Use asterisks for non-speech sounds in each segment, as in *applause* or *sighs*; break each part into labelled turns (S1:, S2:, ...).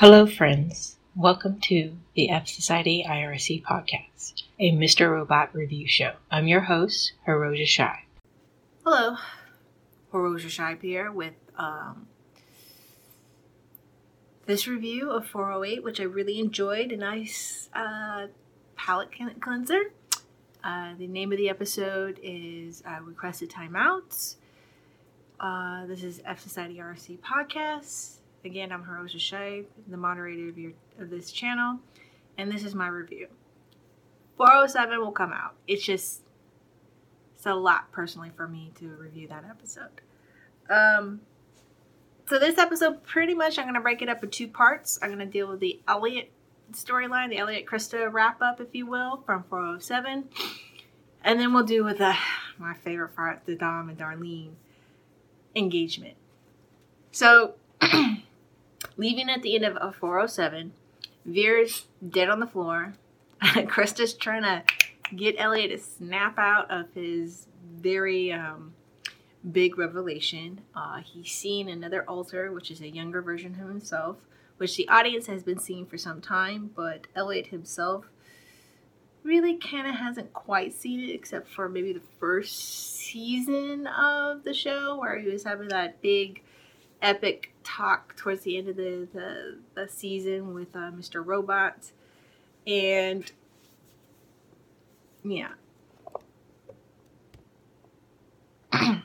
S1: Hello, friends. Welcome to the F Society IRC podcast, a Mr. Robot review show. I'm your host, Hiroja Shai.
S2: Hello, Hiroja Shai here with um, this review of 408, which I really enjoyed. A nice uh, palette cleanser. Uh, the name of the episode is uh, Requested Timeouts. Uh, this is F Society IRC podcast. Again, I'm Hiroja Shea, the moderator of, your, of this channel, and this is my review. 407 will come out. It's just, it's a lot personally for me to review that episode. Um, so this episode, pretty much, I'm going to break it up in two parts. I'm going to deal with the Elliot storyline, the Elliot Krista wrap up, if you will, from 407. And then we'll do with the, my favorite part, the Dom and Darlene engagement. So, *clears throat* leaving at the end of a 407. Vera's dead on the floor. *laughs* Krista's trying to get Elliot to snap out of his very um, big revelation. Uh, he's seen another alter, which is a younger version of himself, which the audience has been seeing for some time, but Elliot himself really kind of hasn't quite seen it except for maybe the first season of the show where he was having that big epic talk towards the end of the, the, the season with uh, Mr. Robot. And yeah. *clears throat*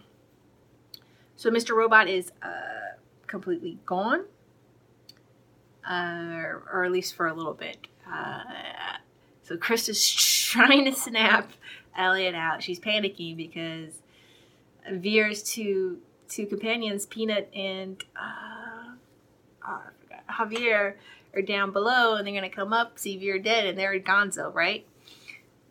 S2: so Mr. Robot is uh, completely gone. Uh, or at least for a little bit. Uh, so Chris is *laughs* trying to snap Elliot out. She's panicking because Vera's too two companions, Peanut and uh, oh, Javier, are down below, and they're gonna come up, see Vera dead, and they're Gonzo, right?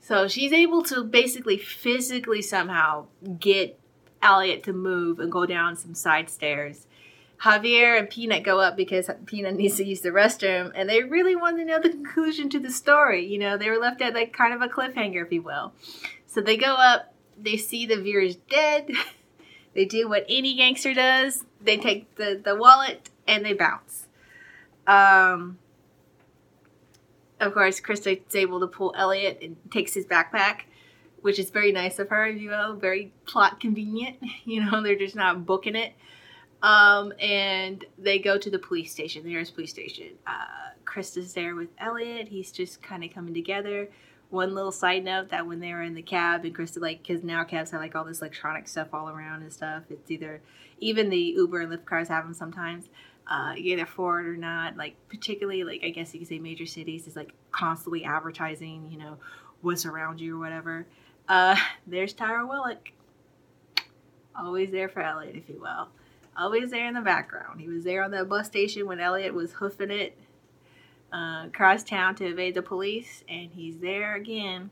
S2: So she's able to basically physically somehow get Elliot to move and go down some side stairs. Javier and Peanut go up because Peanut *laughs* needs to use the restroom, and they really want to know the conclusion to the story. You know, they were left at like kind of a cliffhanger, if you will. So they go up, they see the Vera is dead. *laughs* They do what any gangster does. They take the, the wallet and they bounce. Um, of course, Krista is able to pull Elliot and takes his backpack, which is very nice of her, you know, very plot convenient. *laughs* You know, they're just not booking it. Um, and they go to the police station, the nearest police station. Uh, Krista's there with Elliot. He's just kind of coming together one little side note that when they were in the cab and Krista like because now cabs have like all this electronic stuff all around and stuff. It's either even the Uber and Lyft cars have them sometimes. Uh, either for it or not. Like particularly like I guess you could say major cities is like constantly advertising. You know what's around you or whatever. Uh, *laughs* there's Tyrell Wellick, always there for Elliot, if you will. Always there in the background. He was there on that bus station when Elliot was hoofing it uh, across town to evade the police, and he's there again,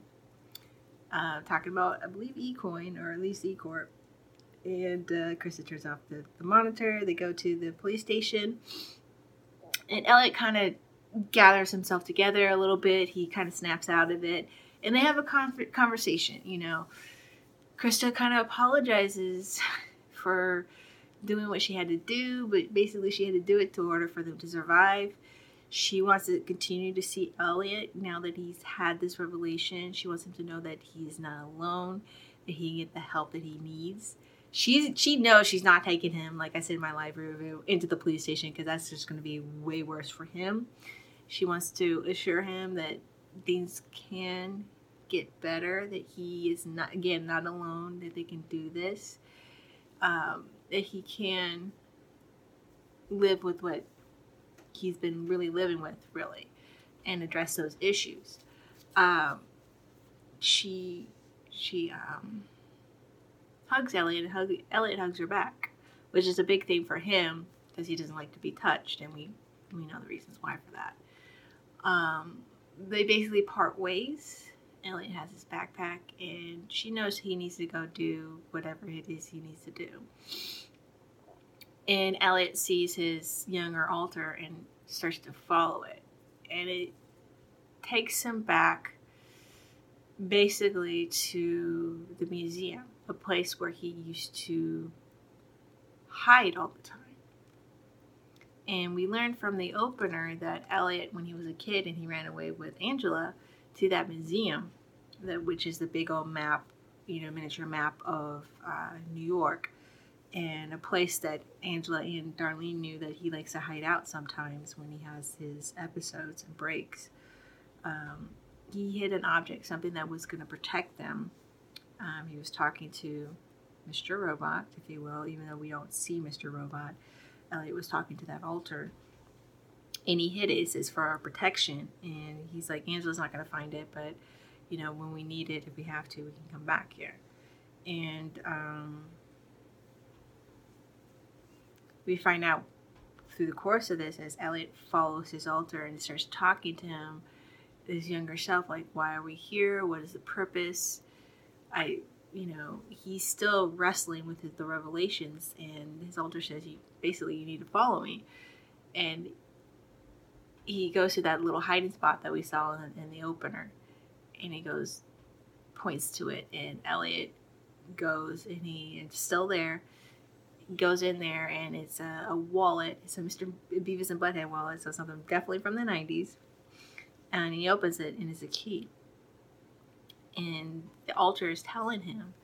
S2: uh, talking about, I believe, eCoin, or at least eCorp. And uh, Krista turns off the, the monitor. They go to the police station, and Elliot kind of gathers himself together a little bit. He kind of snaps out of it, and they have a con- conversation. You know, Krista kind of apologizes for doing what she had to do, but basically she had to do it to order for them to survive. She wants to continue to see Elliot now that he's had this revelation. She wants him to know that he's not alone, that he can get the help that he needs. She's she knows she's not taking him, like I said in my live review, into the police station because that's just going to be way worse for him. She wants to assure him that things can get better, that he is not again not alone, that they can do this, um, that he can live with what he's been really living with, really, and address those issues. Um, she she um, hugs Elliot, and hug, Elliot hugs her back, which is a big thing for him because he doesn't like to be touched, and we we know the reasons why for that. Um, they basically part ways. Elliot has his backpack, and she knows he needs to go do whatever it is he needs to do and Elliot sees his younger alter and starts to follow it. And it takes him back basically to the museum, a place where he used to hide all the time. And we learned from the opener that Elliot, when he was a kid and he ran away with Angela to that museum, that which is the big old map, you know, miniature map of uh, New York, and a place that Angela and Darlene knew that he likes to hide out sometimes when he has his episodes and breaks. Um, he hid an object, something that was going to protect them. Um, he was talking to Mr. Robot, if you will, even though we don't see Mr. Robot. Elliot was talking to that altar. And he hid it. It says for our protection. And he's like, Angela's not going to find it, but, you know, when we need it, if we have to, we can come back here. And um, we find out through the course of this as Elliot follows his altar and starts talking to him, his younger self, like, why are we here? What is the purpose? I, you know, he's still wrestling with his, the revelations, and his altar says, "You basically you need to follow me," and he goes to that little hiding spot that we saw in, in the opener, and he goes, points to it, and Elliot goes, and he is still there. Goes in there, and it's a, a wallet. It's a Mr. Beavis and Butthead wallet, so something definitely from the '90s. And he opens it, and it's a key. And the altar is telling him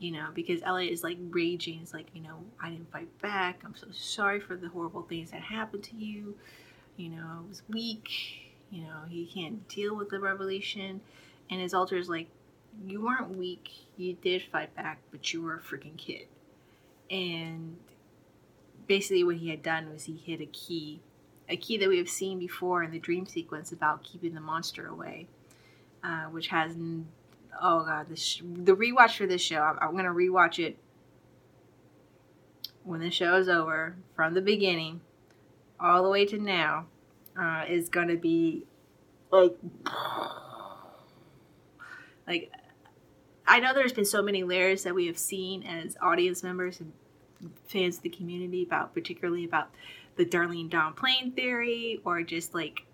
S2: you know because elliot is like raging. It's like you know i didn't fight back. I'm so sorry for the horrible things that happened to you. You know i was weak. You know he can't deal with the revelation and his altar is like you weren't weak. You did fight back but you were a freaking kid and basically what he had done was he hid a key a key that we have seen before in the dream sequence about keeping the monster away uh, which has oh god, the sh- the rewatch for this show. I'm, I'm gonna rewatch it when the show is over from the beginning all the way to now. Uh, is gonna be like *sighs* like I know there's been so many layers that we have seen as audience members and fans of the community about particularly about the Darlene Dom plane theory or just like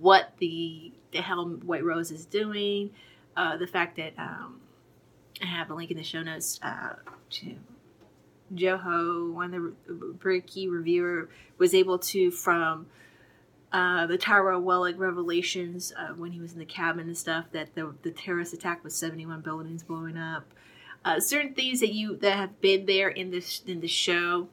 S2: what the the hell White Rose is doing, uh, the fact that um, I have a link in the show notes uh, to Joho, one of the key reviewer, was able to from uh, the Tyrell Wellick revelations uh, when he was in the cabin and stuff that the the terrorist attack was 71 buildings blowing up. Uh, certain things that you that have been there in this in the show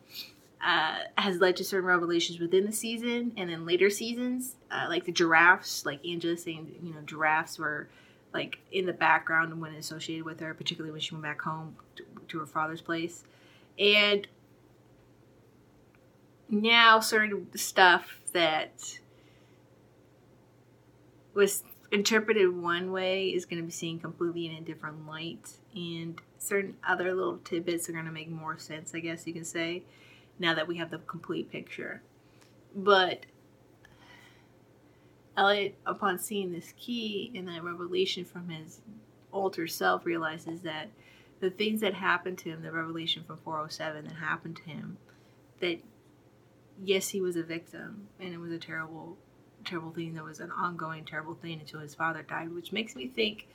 S2: uh, has led to certain revelations within the season and then later seasons, uh, like the giraffes, like Angela saying, you know, giraffes were like in the background and when associated with her, particularly when she went back home to, to her father's place. And now certain stuff that was interpreted one way is going to be seen completely in a different light and certain other little tidbits are going to make more sense i guess you can say now that we have the complete picture. But Elliot, upon seeing this key and that revelation from his alter self, realizes that the things that happened to him, the revelation from 407 that happened to him, that yes, he was a victim and it was a terrible, terrible thing. That was an ongoing terrible thing until his father died, which makes me think,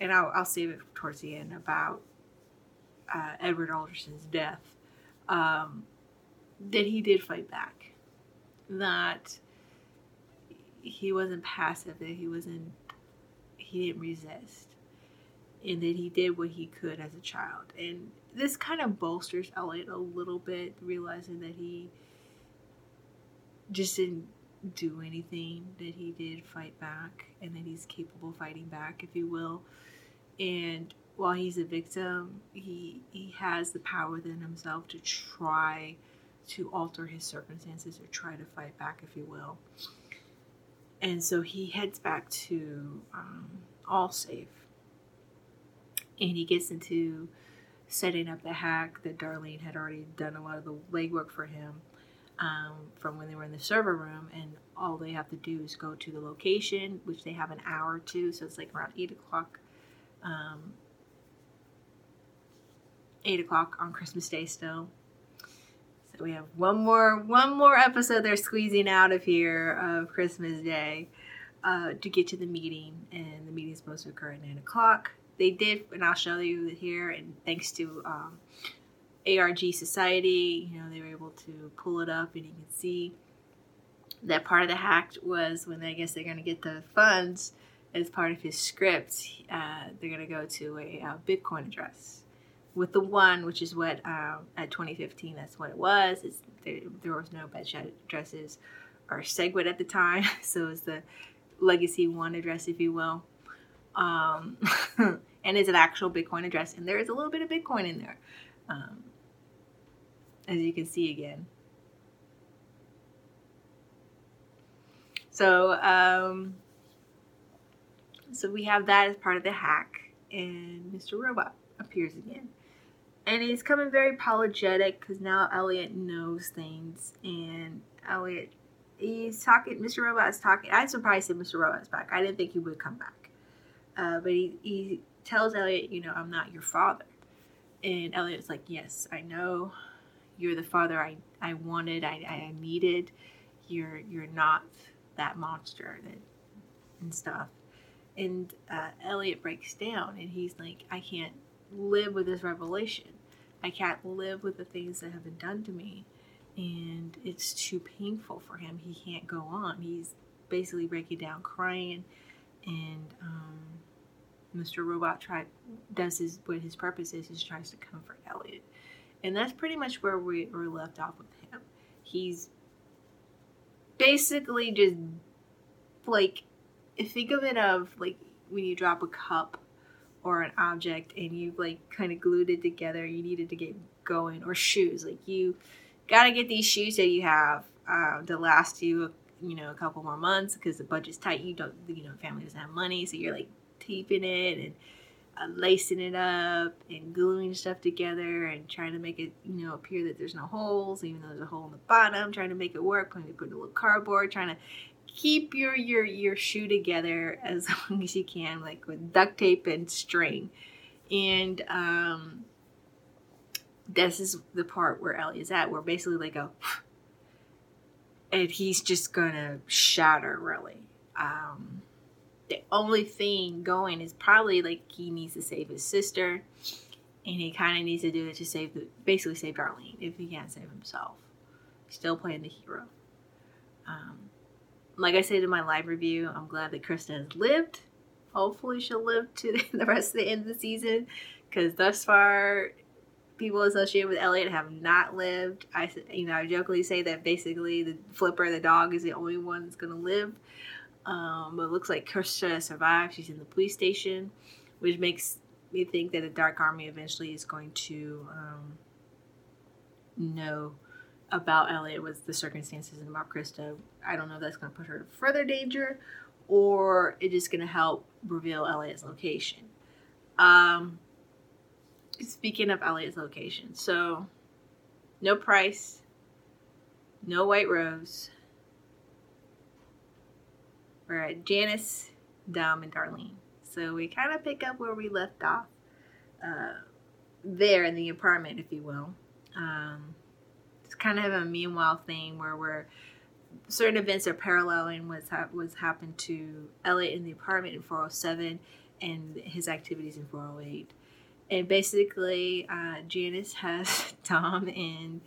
S2: and I'll, I'll save it towards the end, about uh, Edward Alderson's death, um, that he did fight back. That he wasn't passive, that he wasn't, he didn't resist, and that he did what he could as a child. And this kind of bolsters Elliot a little bit, realizing that he just didn't do anything, that he did fight back, and that he's capable of fighting back, if you will. And while he's a victim, he he has the power within himself to try to alter his circumstances or try to fight back, if you will. And so he heads back to um, Allsafe. And he gets into setting up the hack that Darlene had already done a lot of the legwork for him um, from when they were in the server room. And all they have to do is go to the location, which they have an hour to. So it's like around 8 o'clock. Um, 8 o'clock on Christmas Day still So we have one more one more episode they're squeezing out of here of Christmas Day uh, to get to the meeting, and the meeting is supposed to occur at nine o'clock. They did, and I'll show you here. And thanks to um, ARG Society, you know, they were able to pull it up and you can see that part of the hack was when I guess they're going to get the funds as part of his script, uh, they're going to go to a, a, Bitcoin address with the one, which is what um, at 2015, that's what it was. There, there, was no Bech addresses or SegWit at the time, *laughs* so it's the legacy one address, if you will. Um, *laughs* and it's an actual Bitcoin address, and there is a little bit of Bitcoin in there, um, as you can see again. So, um, so we have that as part of the hack, and Mr. Robot appears again. And he's coming very apologetic because now Elliot knows things, and Elliot, he's talking. Mr. Robot is talking. I'm surprised that Mr. Robot's back. I didn't think he would come back, uh, but he he tells Elliot, you know, I'm not your father, and Elliot's like, yes, I know, you're the father I I wanted, I I needed. You're you're not that monster that and stuff. And uh, Elliot breaks down and he's like, I can't live with this revelation. I can't live with the things that have been done to me. And it's too painful for him. He can't go on. He's basically breaking down, crying. And um, Mr. Robot try, does his what his purpose is, is tries to comfort Elliot. And that's pretty much where we were left off with him. He's basically just like think of it of like when you drop a cup or an object and you like kind of glued it together you needed to get going or shoes like you got to get these shoes that you have uh, to last you you know a couple more months because the budget's tight you don't you know family doesn't have money so you're like taping it and lacing it up and gluing stuff together and trying to make it you know appear that there's no holes even though there's a hole in the bottom trying to make it work putting put a little cardboard trying to keep your your your shoe together as *laughs* long as you can, like with duct tape and string. And um, this is the part where Ellie is at, where basically they go, *sighs* and he's just gonna shatter. Really, um, the only thing going is probably like he needs to save his sister, and he kind of needs to do it to save the basically save Darlene if he can't save himself. Still playing the hero. Um, like I said in my live review, I'm glad that Krista has lived. Hopefully, she'll live to *laughs* the rest of the end of the season because thus far, people associated with Elliot have not lived. I, you know, I jokingly say that basically the Flipper, the dog, is the only one that's going to live. Um, but it looks like Krista survived. She's in the police station, which makes me think that the Dark Army eventually is going to um, know about Elliot was the circumstances and about Krista. I don't know if that's going to put her in further danger or it's just going to help reveal Elliot's location. Um, speaking of Elliot's location, so no price, no white rose. We're at Janice, Dom, and Darlene. So we kind of pick up where we left off uh, there in the apartment, if you will. Um, it's kind of a meanwhile thing where we're certain events are paralleling what's ha- what's happened to Elliot in the apartment in 407 and his activities in 408. And basically, uh, Janice has *laughs* Dom and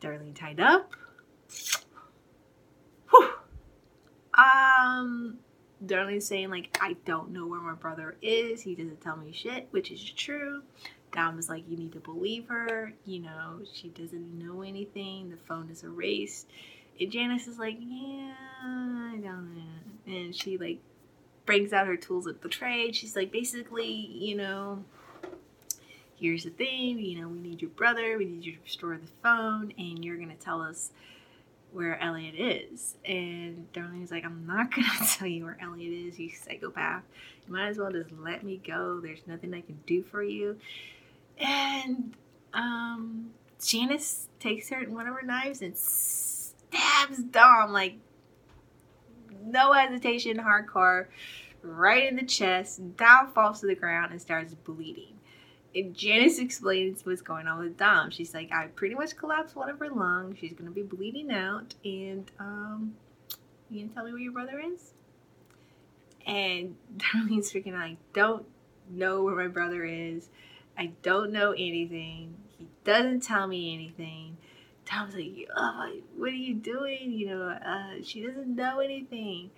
S2: Darlene tied up. Whew. Um, Darlene's saying like, I don't know where my brother is. He doesn't tell me shit, which is true. Dom was like, You need to believe her. You know, she doesn't know anything. The phone is erased. And Janice is like, Yeah, I don't know. And she like brings out her tools of the trade. She's like, basically, you know, here's the thing, you know, we need your brother, we need you to restore the phone, and you're gonna tell us where Elliot is. And Darlene's like, I'm not *laughs* gonna tell you where Elliot is, you psychopath. You might as well just let me go. There's nothing I can do for you. And um, Janice takes her one of her knives and stabs Dom like no hesitation, hardcore, right in the chest. Dom falls to the ground and starts bleeding. And Janice explains what's going on with Dom. She's like, I pretty much collapsed one of her lungs. She's gonna be bleeding out, and um, you can tell me where your brother is? And *laughs* Darlene's freaking out, I don't know where my brother is. I don't know anything. He doesn't tell me anything. Dom's like, oh, what are you doing? You know, uh, she doesn't know anything.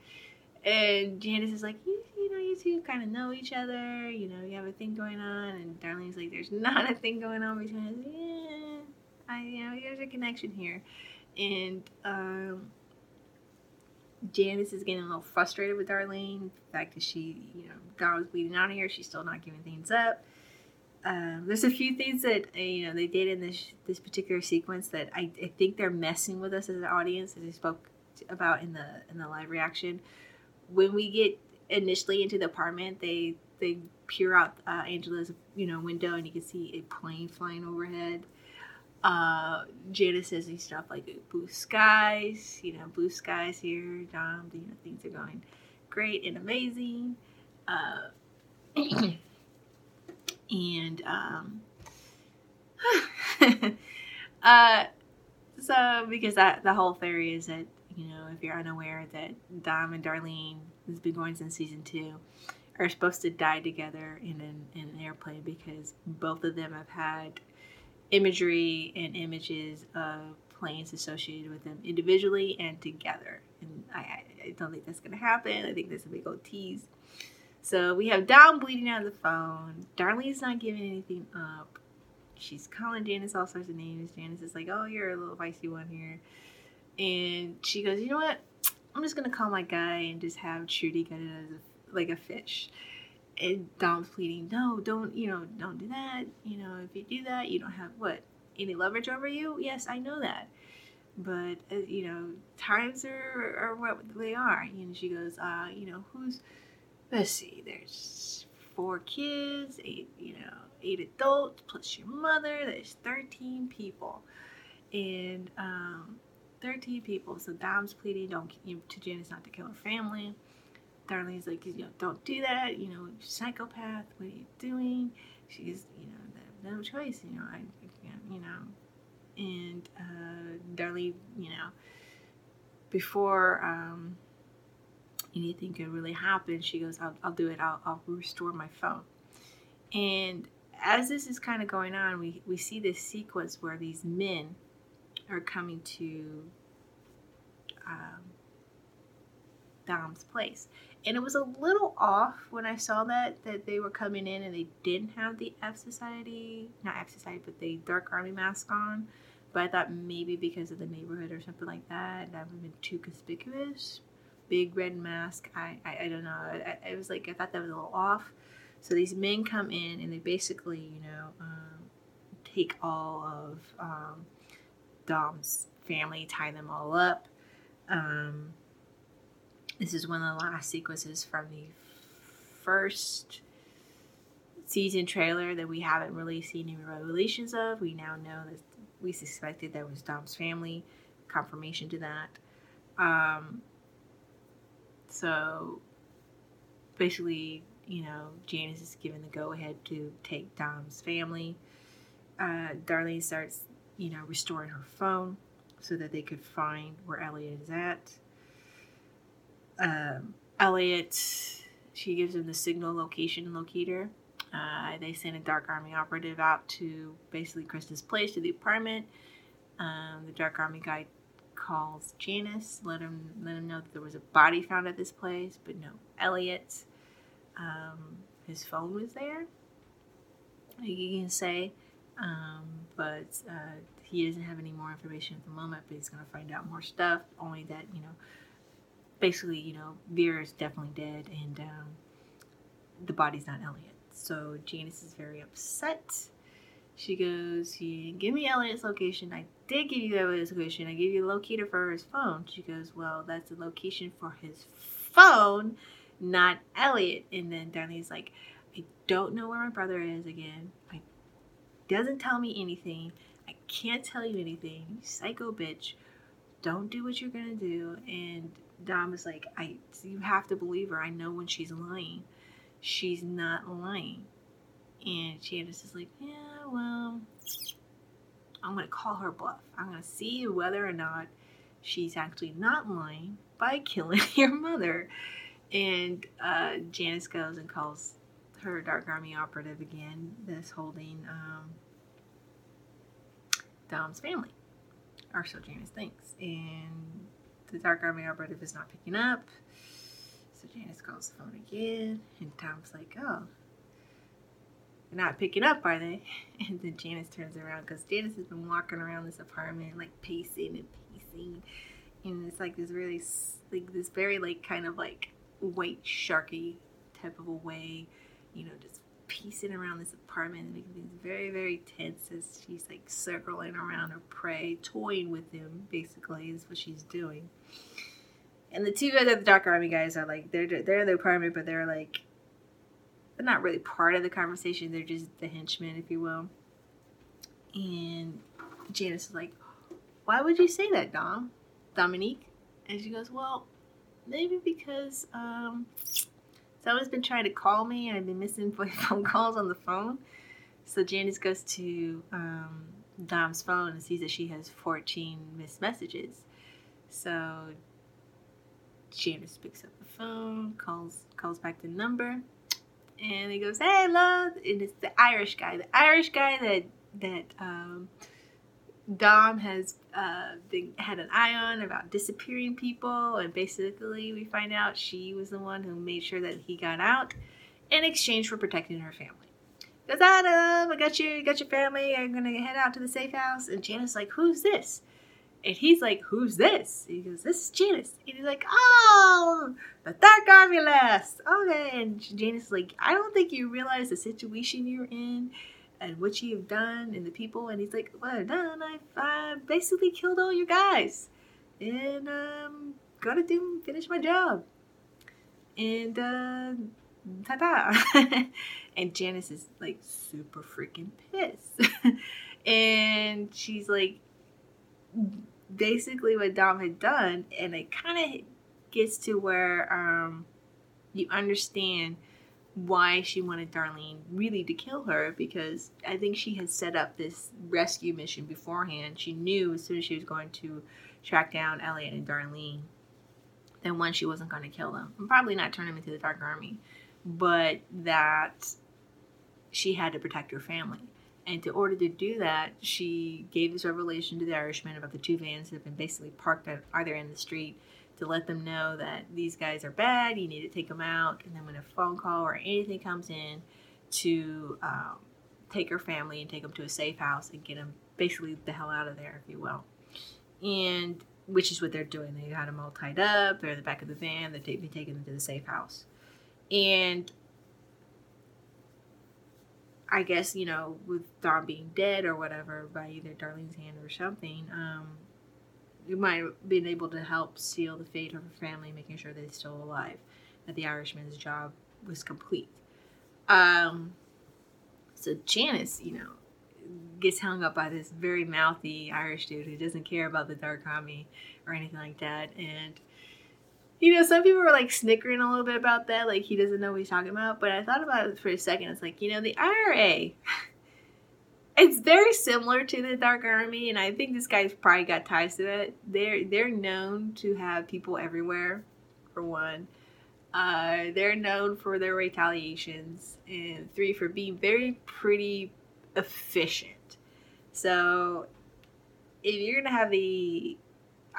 S2: And Janice is like, you, you know, you two kind of know each other. You know, you have a thing going on. And Darlene's like, there's *laughs* not a thing going on between us. Yeah, I, you know, there's a connection here. And um, Janice is getting a little frustrated with Darlene. The fact that she, you know, God was bleeding out of here. She's still not giving things up. Um, there's a few things that uh, you know they did in this this particular sequence that I, I think they're messing with us as an audience, as I spoke about in the in the live reaction. When we get initially into the apartment, they they peer out uh, Angela's you know window and you can see a plane flying overhead. Uh, Jada says these stuff like blue skies, you know, blue skies here. Dom, you know, things are going great and amazing. Uh, *clears throat* and um, *laughs* uh, so because that the whole theory is that you know if you're unaware that Dom and Darlene who's been going since season two are supposed to die together in an, in an airplane because both of them have had imagery and images of planes associated with them individually and together. And I, I don't think that's going to happen. I think that's a big old tease. So we have Dom bleeding out of the phone. Darlene's not giving anything up. She's calling Janice all sorts of names. Janice is like, "Oh, you're a little feisty one here," and she goes, "You know what? I'm just gonna call my guy and just have Trudy get it as a, like a fish." And Dom's pleading, "No, don't. You know, don't do that. You know, if you do that, you don't have what any leverage over you. Yes, I know that." But uh, you know, times are, are what they are. And she goes, uh, you know, who's let's see, there's four kids, eight, you know, eight adults plus your mother. There's 13 people. And um, 13 people. So Dom's pleading don't you to Janice not to kill her family. Darlene's like, you know, don't do that. You know, psychopath. What are you doing? She's, you know, no choice. You know, I, you know, and uh, Darlene, you know, before um, anything could really happen, she goes, I'll, I'll do it. I'll, I'll restore my phone. And as this is kind of going on, we, we see this sequence where these men are coming to um, Dom's place. And it was a little off when I saw that, that they were coming in and they didn't have the F Society, not F Society, but the Dark Army mask on. But I thought maybe because of the neighborhood or something like that, that would have been too conspicuous big red mask. I, I, I don't know. I, I, was like, I thought that was a little off. So these men come in and they basically, you know, um, take all of um, Dom's family, tie them all up. Um, this is one of the last sequences from the first season trailer that we haven't really seen any revelations of. We now know that we suspected that was Dom's family. Confirmation to that. Um, so basically, you know, Janice is given the go ahead to take Dom's family. Uh, Darlene starts, you know, restoring her phone so that they could find where Elliot is at. Um, Elliot, she gives him the signal location locator. Uh, they send a Dark Army operative out to basically Krista's place to the apartment. Um, the Dark Army guy calls Janice, let him let him know that there was a body found at this place, but no Elliot. Um, his phone was there. You can say, um, but uh, he doesn't have any more information at the moment. But he's going to find out more stuff. Only that you know, basically, you know, Vera is definitely dead, and um, the body's not Elliot. So Janice is very upset. She goes, "You give me Elliot's location. I did give you Elliot's location. I gave you a locator for his phone." She goes, "Well, that's the location for his phone, not Elliot." And then Darlene's like, "I don't know where my brother is again. I doesn't tell me anything. I can't tell you anything. You psycho bitch. Don't do what you're gonna do." And Dom is like, "I you have to believe her. I know when she's lying. She's not lying." And Janice is like, "Yeah." well, I'm to call her bluff. I'm to see whether or not she's actually not lying by *laughs* killing your mother. And uh, Janice goes and calls her Dark Army operative again that's holding um, Dom's family, or so Janice thinks. And the Dark Army operative is not picking up. So Janice calls the phone again, and Dom's like, "Oh, they're not picking up, are they?" *laughs* And then Janice turns around because Janice has been walking around this apartment, like pacing and pacing, and it's like this really, like this very like kind of like white sharky type of a way, you know, just piecing around this apartment and making things very, very tense as she's like circling around her prey, toying with him, basically, is what she's doing. And the two other Dark Army guys are like, they're, they're in the apartment, but they're like, they're not really part of the conversation. They're just the henchmen, if you will. And Janice is like, why would you say that, Dom? Dominique? And she goes, well, maybe because um, someone's been trying to call me and I've been missing *laughs* phone calls on the phone. So Janice goes to um, Dom's phone and sees that she has 14 missed messages. So Janice picks up the phone, calls calls back the number, and he goes, "Hey, love," and it's the Irish guy, the Irish guy that that um, Dom has uh, been, had an eye on about disappearing people, and basically we find out she was the one who made sure that he got out in exchange for protecting her family. Goes, Adam, I got you, you got your family. I'm gonna head out to the safe house. And Janice's like, "Who's this?" And he's like, "Who's this?" And he goes, "This is Janice." And he's like, "Oh, the Dark Army last." Okay. And Janice is like, "I don't think you realize the situation you're in." And what you've done and the people. And he's like, what I've done, I've uh, basically killed all your guys. And um, gotta do finish my job. And uh, ta-da. *laughs* and Janice is like super freaking pissed. *laughs* and she's like, basically what Dom had done, and it kind of gets to where um, you understand – why she wanted Darlene really to kill her because I think she had set up this rescue mission beforehand. She knew as soon as she was going to track down Elliot and Darlene, then one, she wasn't going to kill them and probably not turn them into the Dark Army, but that she had to protect her family. And in order to do that, she gave this revelation to the Irishman about the two vans that have been basically parked either in the street to let them know that these guys are bad, you need to take them out. And then when a phone call or anything comes in, to um, take her family and take them to a safe house and get them basically the hell out of there, if you will. And which is what they're doing. They got them all tied up. They're in the back of the van. They're taking them to the safe house. And I guess, you know, with Dom being dead or whatever by either Darlene's hand or something, um, you might have been able to help seal the fate of her family, making sure they're still alive, that the Irishman's job was complete. Um, so Janice, you know, gets hung up by this very mouthy Irish dude who doesn't care about the dark army or anything like that. And, you know, some people were like snickering a little bit about that, like he doesn't know what he's talking about. But I thought about it for a second. It's like, you know, the IRA it's very similar to the Dark Army, and I think this guy's probably got ties to it. They're they're known to have people everywhere, for one. Uh, they're known for their retaliations, and three for being very pretty efficient. So, if you're gonna have the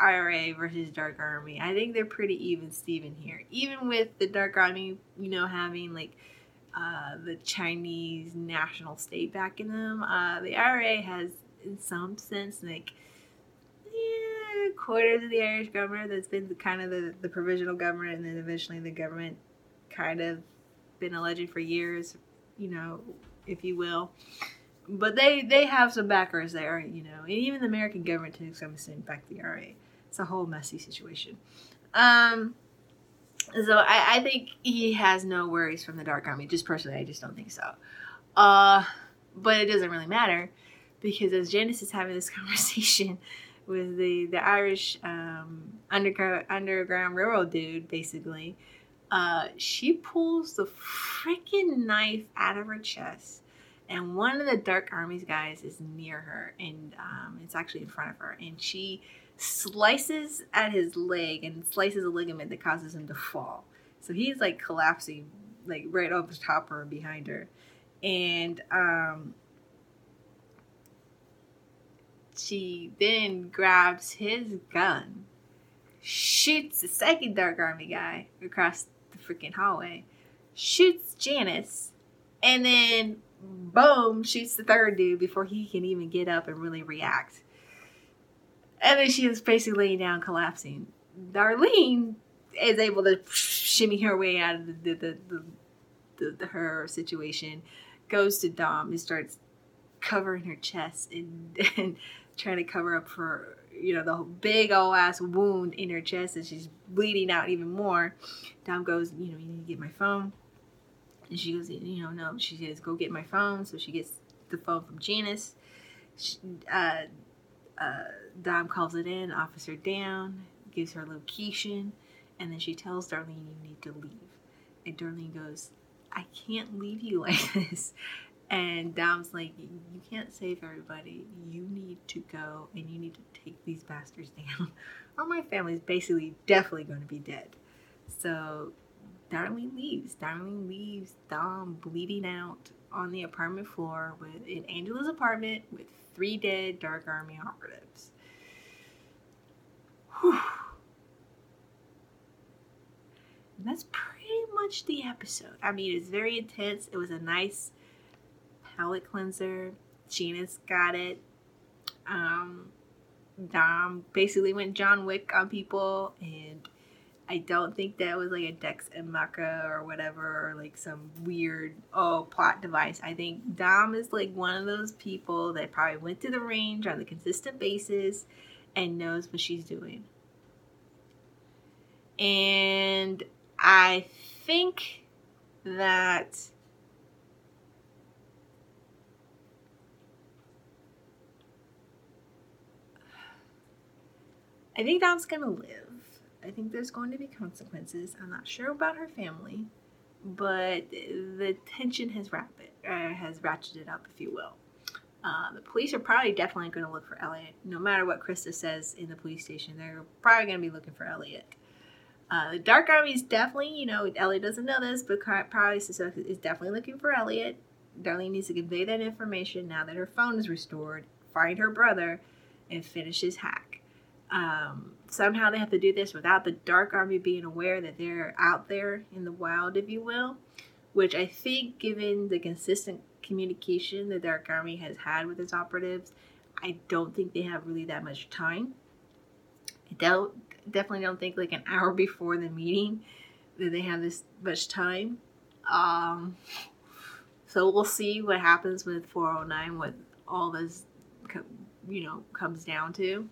S2: IRA versus Dark Army, I think they're pretty even Steven here. Even with the Dark Army, you know, having like uh, the Chinese national state backing them. Uh, the IRA has, in some sense, like yeah, quarters of the Irish government that's been the, kind of the, the provisional government, and then eventually the government kind of been a legend for years, you know, if you will. But they they have some backers there, you know, and even the American government to some extent back the IRA. It's a whole messy situation. Um, so I, I think he has no worries from the Dark Army. Just personally, I just don't think so. Uh, but it doesn't really matter because as Janice is having this *laughs* conversation with the the Irish um, underground underground railroad dude, basically, uh, she pulls the freaking knife out of her chest, and one of the Dark Army's guys is near her, and um, it's actually in front of her, and she slices at his leg and slices a ligament that causes him to fall. So he's like collapsing like right over top her behind her. And um, she then grabs his gun, shoots the second Dark Army guy across the freaking hallway, shoots Janice, and then boom, shoots the third dude before he can even get up and really react. And then she is basically laying down, collapsing. Darlene is able to shimmy her way out of the, the, the, the, the her situation, goes to Dom and starts covering her chest and, *laughs* and trying to cover up her, you know, the big old ass wound in her chest, and she's bleeding out even more. Dom goes, you know, you need to get my phone. And she goes, you know, no. She says, go get my phone. So she gets the phone from Janice. She, uh, uh, Dom calls it in, officer down, gives her location, and then she tells Darlene, you need to leave. And Darlene goes, I can't leave you *laughs* like this. And Dom's like, you can't save everybody. You need to go and you need to take these bastards down. *laughs* or my family's basically definitely going to be dead. So Darlene leaves. Darlene leaves Dom bleeding out on the apartment floor with in Angela's apartment with three dead Dark Army operatives. Whew. And that's pretty much the episode. I mean, it's very intense. It was a nice palate cleanser. Janice got it. Um, Dom basically went John Wick on people, and I don't think that was like a Deus ex Machina or whatever, or like some weird oh plot device. I think Dom is like one of those people that probably went to the range on a consistent basis and knows what she's doing. And I think that I think Dom's gonna live. I think there's going to be consequences. I'm not sure about her family, but the tension has rapid uh, has ratcheted up, if you will. Uh, the police are probably definitely going to look for Elliot, no matter what Krista says in the police station. They're probably going to be looking for Elliot. Uh, the Dark Army is definitely, you know, Elliot doesn't know this, but probably is definitely looking for Elliot. Darlene needs to convey that information now that her phone is restored, find her brother, and finish his hack. Um, somehow they have to do this without the Dark Army being aware that they're out there in the wild, if you will. Which I think, given the consistent communication the Dark Army has had with its operatives, I don't think they have really that much time. I don't definitely don't think like an *laughs* hour before the meeting that they have this much time. Um, so we'll see what happens with 409, what all this, you know, comes down to.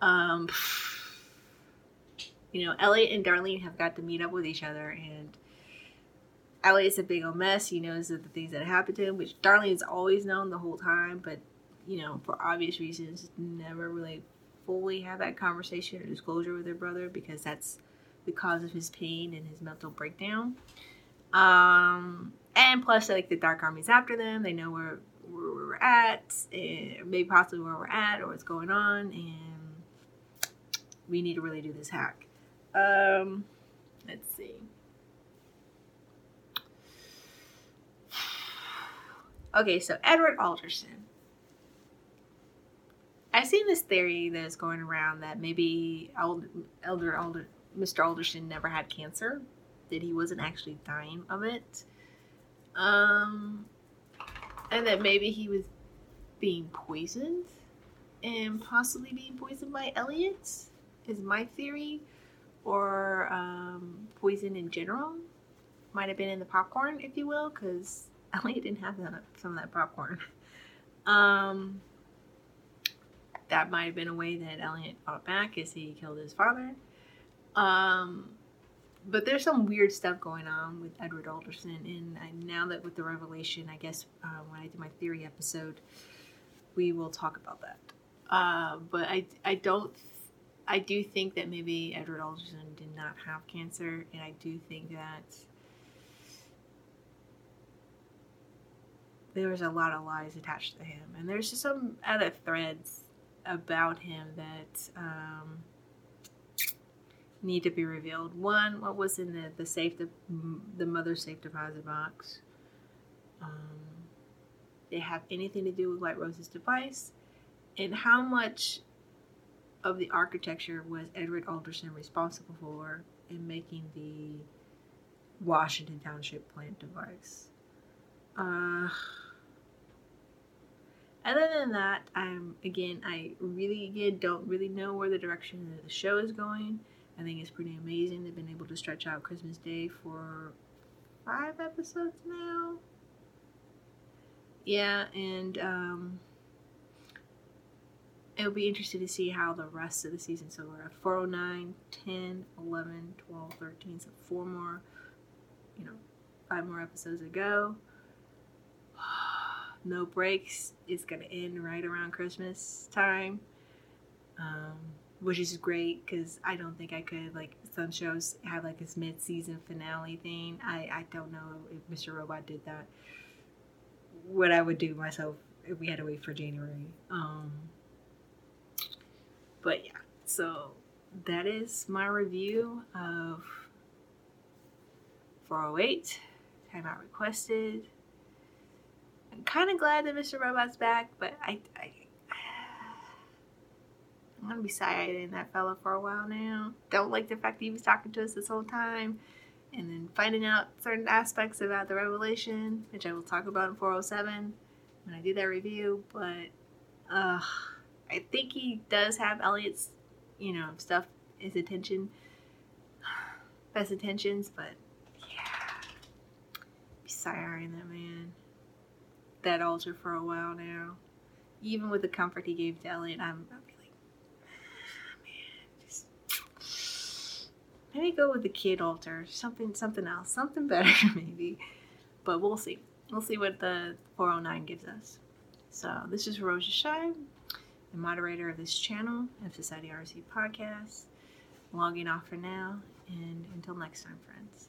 S2: Um, you know, Elliot and Darlene have got to meet up with each other, and Elliot's a big old mess. He knows that the things that happened to him, which Darlene's always known the whole time, but you know, for obvious reasons, never really fully have that conversation or disclosure with her brother because that's the cause of his pain and his mental breakdown. Um, and plus, like the Dark Army's after them, they know where, where we're at, and maybe possibly where we're at or what's going on, and we need to really do this hack. Um, let's see. Okay, so Edward Alderson. I've seen this theory that's going around that maybe Elder, Elder, Elder Mr. Alderson never had cancer, that he wasn't actually dying of it, um, and that maybe he was being poisoned and possibly being poisoned by Elliot is my theory, or um, poison in general. Might have been in the popcorn, if you will, because Elliot *laughs* didn't have that, some of that popcorn. *laughs* Um, that might have been a way that Elliot fought back as he killed his father. Um, but there's some weird stuff going on with Edward Alderson, and I, now that with the revelation, I guess uh, when I do my theory episode, we will talk about that. Uh, but I, I don't I do think that maybe Edward Alderson did not have cancer, and I do think that there was a lot of lies attached to him, and there's just some other threads about him that um, need to be revealed. One, what was in the the safe, the the mother's safe deposit box. Um, they have anything to do with White Rose's device, and how much of the architecture was Edward Alderson responsible for in making the Washington Township plant device. Uh, other than that, I'm again, I really again don't really know where the direction of the show is going. I think it's pretty amazing. They've been able to stretch out Christmas Day for five episodes now. Yeah, and um, it'll be interesting to see how the rest of the season. So we're at 409, 10, 11, 12, 13. So four more, you know, five more episodes to go. *sighs* No breaks. It's going to end right around Christmas time. Um, which is great because I don't think I could like some shows have like this mid-season finale thing. I I don't know if Mr. Robot did that. What I would do myself if we had to wait for January. Um, but yeah, so that is my review of 408. Timeout requested. I'm kind of glad that Mr. Robot's back, but I, I *sighs* I'm gonna be side-eyeing that fella for a while now. Don't like the fact that he was talking to us this whole time, and then finding out certain aspects about the revelation, which I will talk about in 407 when I do that review. But uh, I think he does have Elliot's, you know, stuff, his attention, *sighs* best intentions. But yeah, be side-eyeing that man, that alter for a while now. Even with the comfort he gave to Elliot, I'm, I'm ah, *sighs* Maybe go with the kid alter, something something else, something *laughs* better maybe. But we'll see. We'll see what the 409 gives us. So this is HiroJa Shibe, the moderator of this channel, F Society RC Podcast. Logging off for now, and until next time, friends.